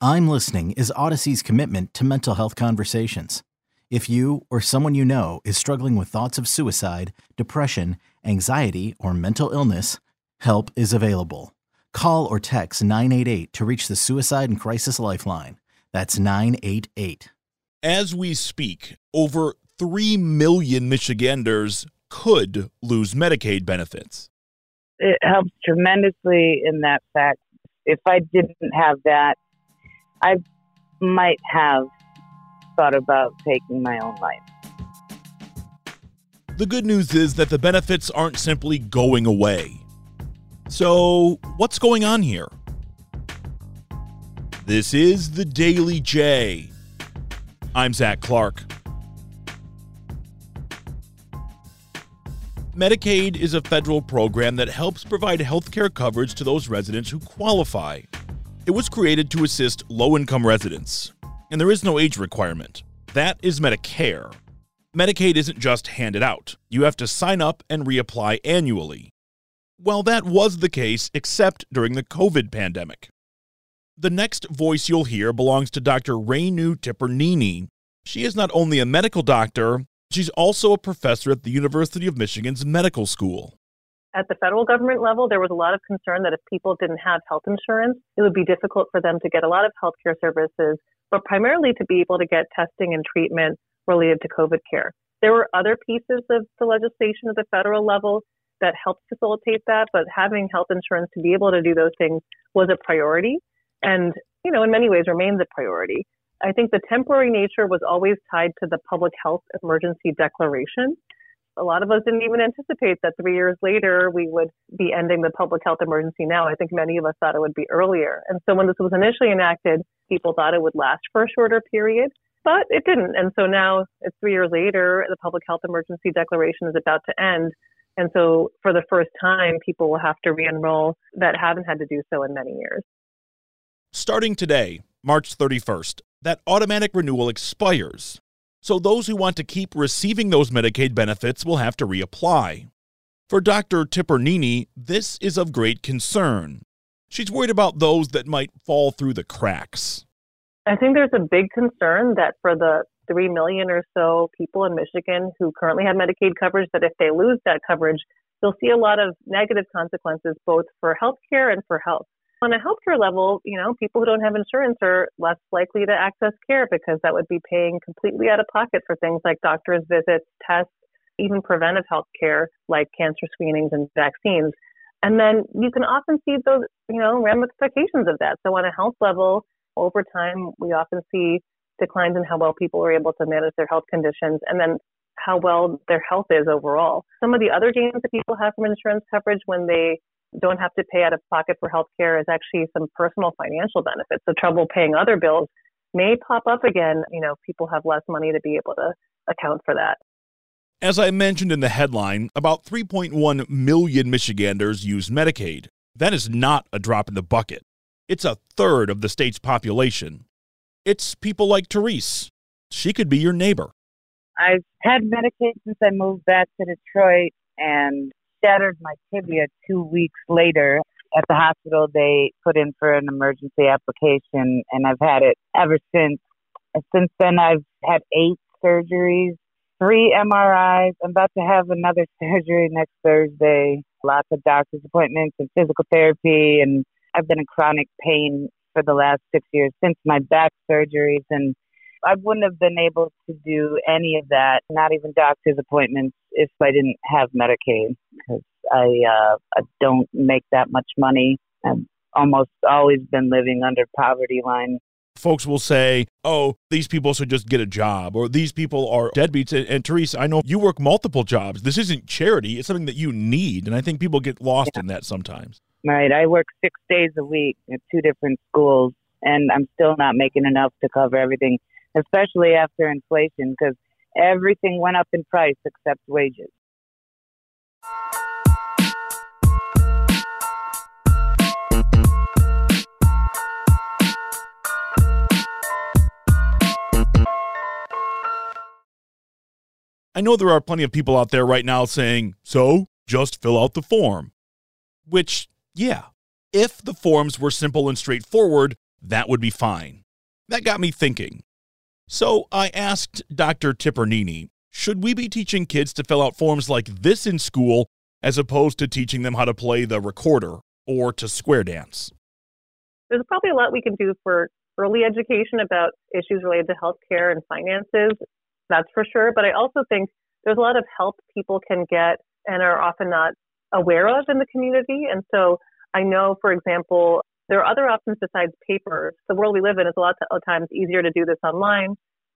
I'm listening is Odyssey's commitment to mental health conversations. If you or someone you know is struggling with thoughts of suicide, depression, anxiety, or mental illness, help is available. Call or text 988 to reach the Suicide and Crisis Lifeline. That's 988. As we speak, over 3 million Michiganders could lose Medicaid benefits. It helps tremendously in that fact. If I didn't have that, I might have thought about taking my own life. The good news is that the benefits aren't simply going away. So, what's going on here? This is the Daily J. I'm Zach Clark. Medicaid is a federal program that helps provide health care coverage to those residents who qualify. It was created to assist low income residents, and there is no age requirement. That is Medicare. Medicaid isn't just handed out, you have to sign up and reapply annually. Well, that was the case, except during the COVID pandemic. The next voice you'll hear belongs to Dr. Renu Tipirneni. She is not only a medical doctor, she's also a professor at the University of Michigan's Medical School. At the federal government level, there was a lot of concern that if people didn't have health insurance, it would be difficult for them to get a lot of healthcare services, but primarily to be able to get testing and treatment related to COVID care. There were other pieces of the legislation at the federal level that helped facilitate that, but having health insurance to be able to do those things was a priority and, you know, in many ways remains a priority. I think the temporary nature was always tied to the public health emergency declaration. A lot of us didn't even anticipate that three years later we would be ending the public health emergency now. I think many of us thought it would be earlier. And so when this was initially enacted, people thought it would last for a shorter period, but it didn't. And so now it's three years later, the public health emergency declaration is about to end. And so for the first time, people will have to re enroll that haven't had to do so in many years. Starting today, March 31st, that automatic renewal expires. So those who want to keep receiving those Medicaid benefits will have to reapply. For Dr. Tipirneni, this is of great concern. She's worried about those that might fall through the cracks. I think there's a big concern that for the 3 million or so people in Michigan who currently have Medicaid coverage, that if they lose that coverage, they'll see a lot of negative consequences both for healthcare and for health. On a healthcare level, you know, people who don't have insurance are less likely to access care because that would be paying completely out of pocket for things like doctor's visits, tests, even preventive health care like cancer screenings and vaccines. And then you can often see those, you know, ramifications of that. So on a health level, over time, we often see declines in how well people are able to manage their health conditions and then how well their health is overall. Some of the other gains that people have from insurance coverage when they don't have to pay out of pocket for health care is actually some personal financial benefits. The trouble paying other bills may pop up again. You know, people have less money to be able to account for that. As I mentioned in the headline, about 3.1 million Michiganders use Medicaid. That is not a drop in the bucket. It's a third of the state's population. It's people like Therese. She could be your neighbor. I've had Medicaid since I moved back to Detroit and shattered my tibia two weeks later. At the hospital, they put in for an emergency application, and I've had it ever since. Since then, I've had eight surgeries, three MRIs. I'm about to have another surgery next Thursday. Lots of doctor's appointments and physical therapy, and I've been in chronic pain for the last six years since my back surgeries, and I wouldn't have been able to do any of that, not even doctor's appointments, if I didn't have Medicaid because I uh, I don't make that much money. I've almost always been living under poverty line. Folks will say, "Oh, these people should just get a job," or "These people are deadbeats." And, and Teresa, I know you work multiple jobs. This isn't charity; it's something that you need, and I think people get lost yeah. in that sometimes. Right. I work six days a week at two different schools and I'm still not making enough to cover everything, especially after inflation, because everything went up in price except wages. I know there are plenty of people out there right now saying, so just fill out the form. Which, yeah, if the forms were simple and straightforward, that would be fine. That got me thinking. So I asked Dr. Tipirneni, should we be teaching kids to fill out forms like this in school as opposed to teaching them how to play the recorder or to square dance? There's probably a lot we can do for early education about issues related to healthcare and finances that's for sure. But I also think there's a lot of help people can get and are often not aware of in the community. And so I know, for example, there are other options besides paper. The world we live in is a lot of times easier to do this online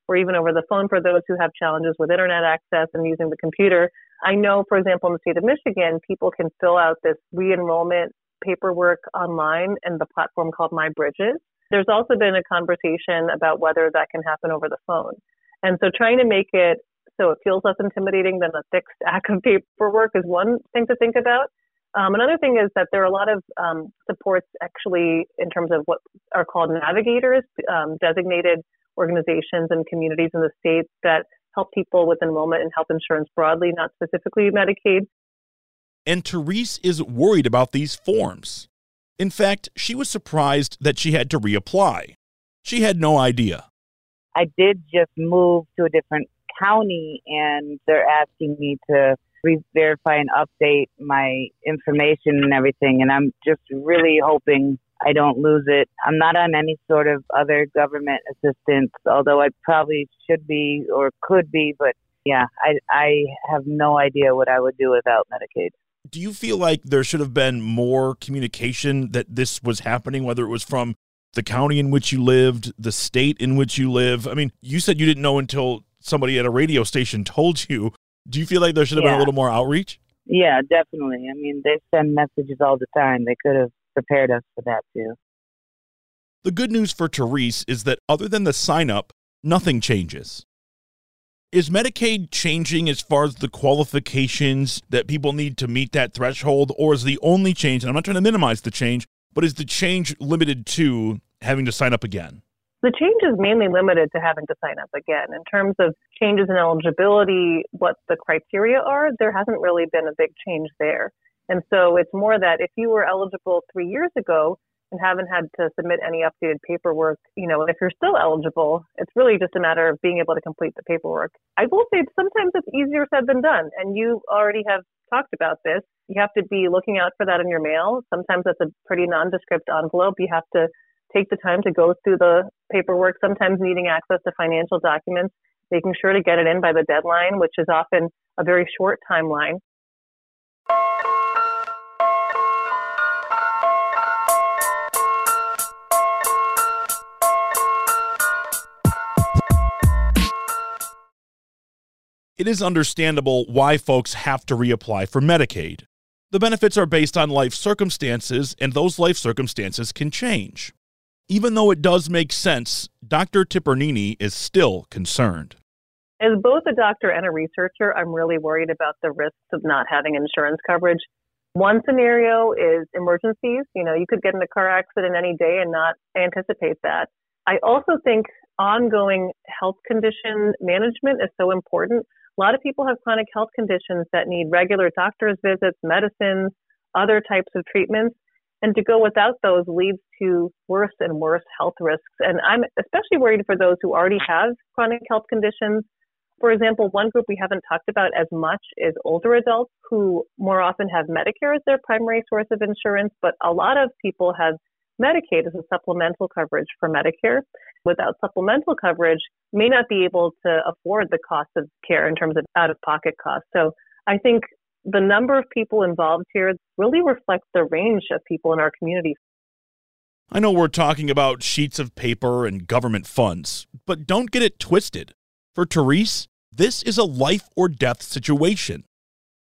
or even over the phone for those who have challenges with internet access and using the computer. I know, for example, in the state of Michigan, people can fill out this re-enrollment paperwork online in the platform called MI Bridges. There's also been a conversation about whether that can happen over the phone. And so trying to make it so it feels less intimidating than a thick stack of paperwork is one thing to think about. Um, another thing is that there are a lot of um, supports actually in terms of what are called navigators, um, designated organizations and communities in the state that help people with enrollment and health insurance broadly, not specifically Medicaid. And Therese is worried about these forms. In fact, she was surprised that she had to reapply. She had no idea. I did just move to a different county and they're asking me to re-verify and update my information and everything. And I'm just really hoping I don't lose it. I'm not on any sort of other government assistance, although I probably should be or could be. But yeah, I, I have no idea what I would do without Medicaid. Do you feel like there should have been more communication that this was happening, whether it was from the county in which you lived, the state in which you live. I mean, you said you didn't know until somebody at a radio station told you. Do you feel like there should have yeah. been a little more outreach? Yeah, definitely. I mean, they send messages all the time. They could have prepared us for that too. The good news for Therese is that other than the sign up, nothing changes. Is Medicaid changing as far as the qualifications that people need to meet that threshold, or is the only change, and I'm not trying to minimize the change, but is the change limited to having to sign up again? The change is mainly limited to having to sign up again. In terms of changes in eligibility, what the criteria are, there hasn't really been a big change there. And so it's more that if you were eligible three years ago and haven't had to submit any updated paperwork, you know, if you're still eligible, it's really just a matter of being able to complete the paperwork. I will say sometimes it's easier said than done. And you already have talked about this. You have to be looking out for that in your mail. Sometimes that's a pretty nondescript envelope. You have to take the time to go through the paperwork, sometimes needing access to financial documents, making sure to get it in by the deadline, which is often a very short timeline. it is understandable why folks have to reapply for Medicaid. The benefits are based on life circumstances, and those life circumstances can change. Even though it does make sense, Dr. Tipirneni is still concerned. As both a doctor and a researcher, I'm really worried about the risks of not having insurance coverage. One scenario is emergencies. You know, you could get in a car accident any day and not anticipate that. I also think ongoing health condition management is so important. A lot of people have chronic health conditions that need regular doctor's visits, medicines, other types of treatments. And to go without those leads to worse and worse health risks. And I'm especially worried for those who already have chronic health conditions. For example, one group we haven't talked about as much is older adults who more often have Medicare as their primary source of insurance, but a lot of people have Medicaid as a supplemental coverage for Medicare. Without supplemental coverage, may not be able to afford the cost of care in terms of out of pocket costs. So I think the number of people involved here really reflects the range of people in our community. I know we're talking about sheets of paper and government funds, but don't get it twisted. For Therese, this is a life or death situation.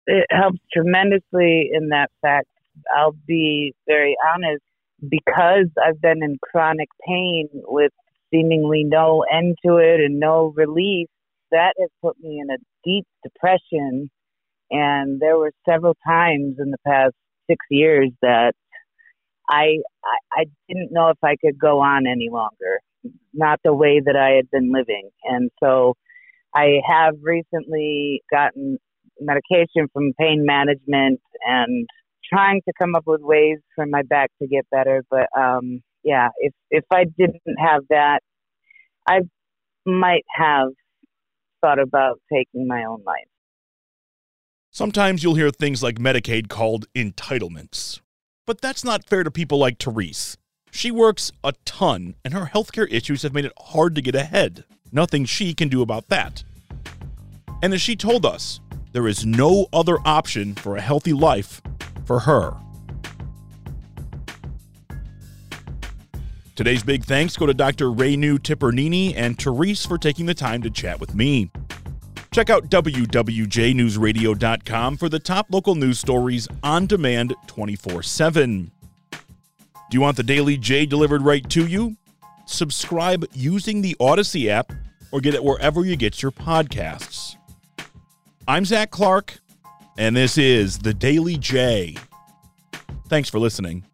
It helps tremendously in that fact. I'll be very honest because I've been in chronic pain with seemingly no end to it and no relief, that has put me in a deep depression. And there were several times in the past six years that I, I I didn't know if I could go on any longer, not the way that I had been living, and so I have recently gotten medication from pain management and trying to come up with ways for my back to get better. But um, yeah, if if I didn't have that, I might have thought about taking my own life. Sometimes you'll hear things like Medicaid called entitlements. But that's not fair to people like Therese. She works a ton, and her healthcare issues have made it hard to get ahead. Nothing she can do about that. And as she told us, there is no other option for a healthy life for her. Today's big thanks go to Dr. Renu Tipirneni and Therese for taking the time to chat with me. Check out WWJNewsRadio.com for the top local news stories on demand 24 7. Do you want the Daily J delivered right to you? Subscribe using the Odyssey app or get it wherever you get your podcasts. I'm Zach Clark, and this is the Daily J. Thanks for listening.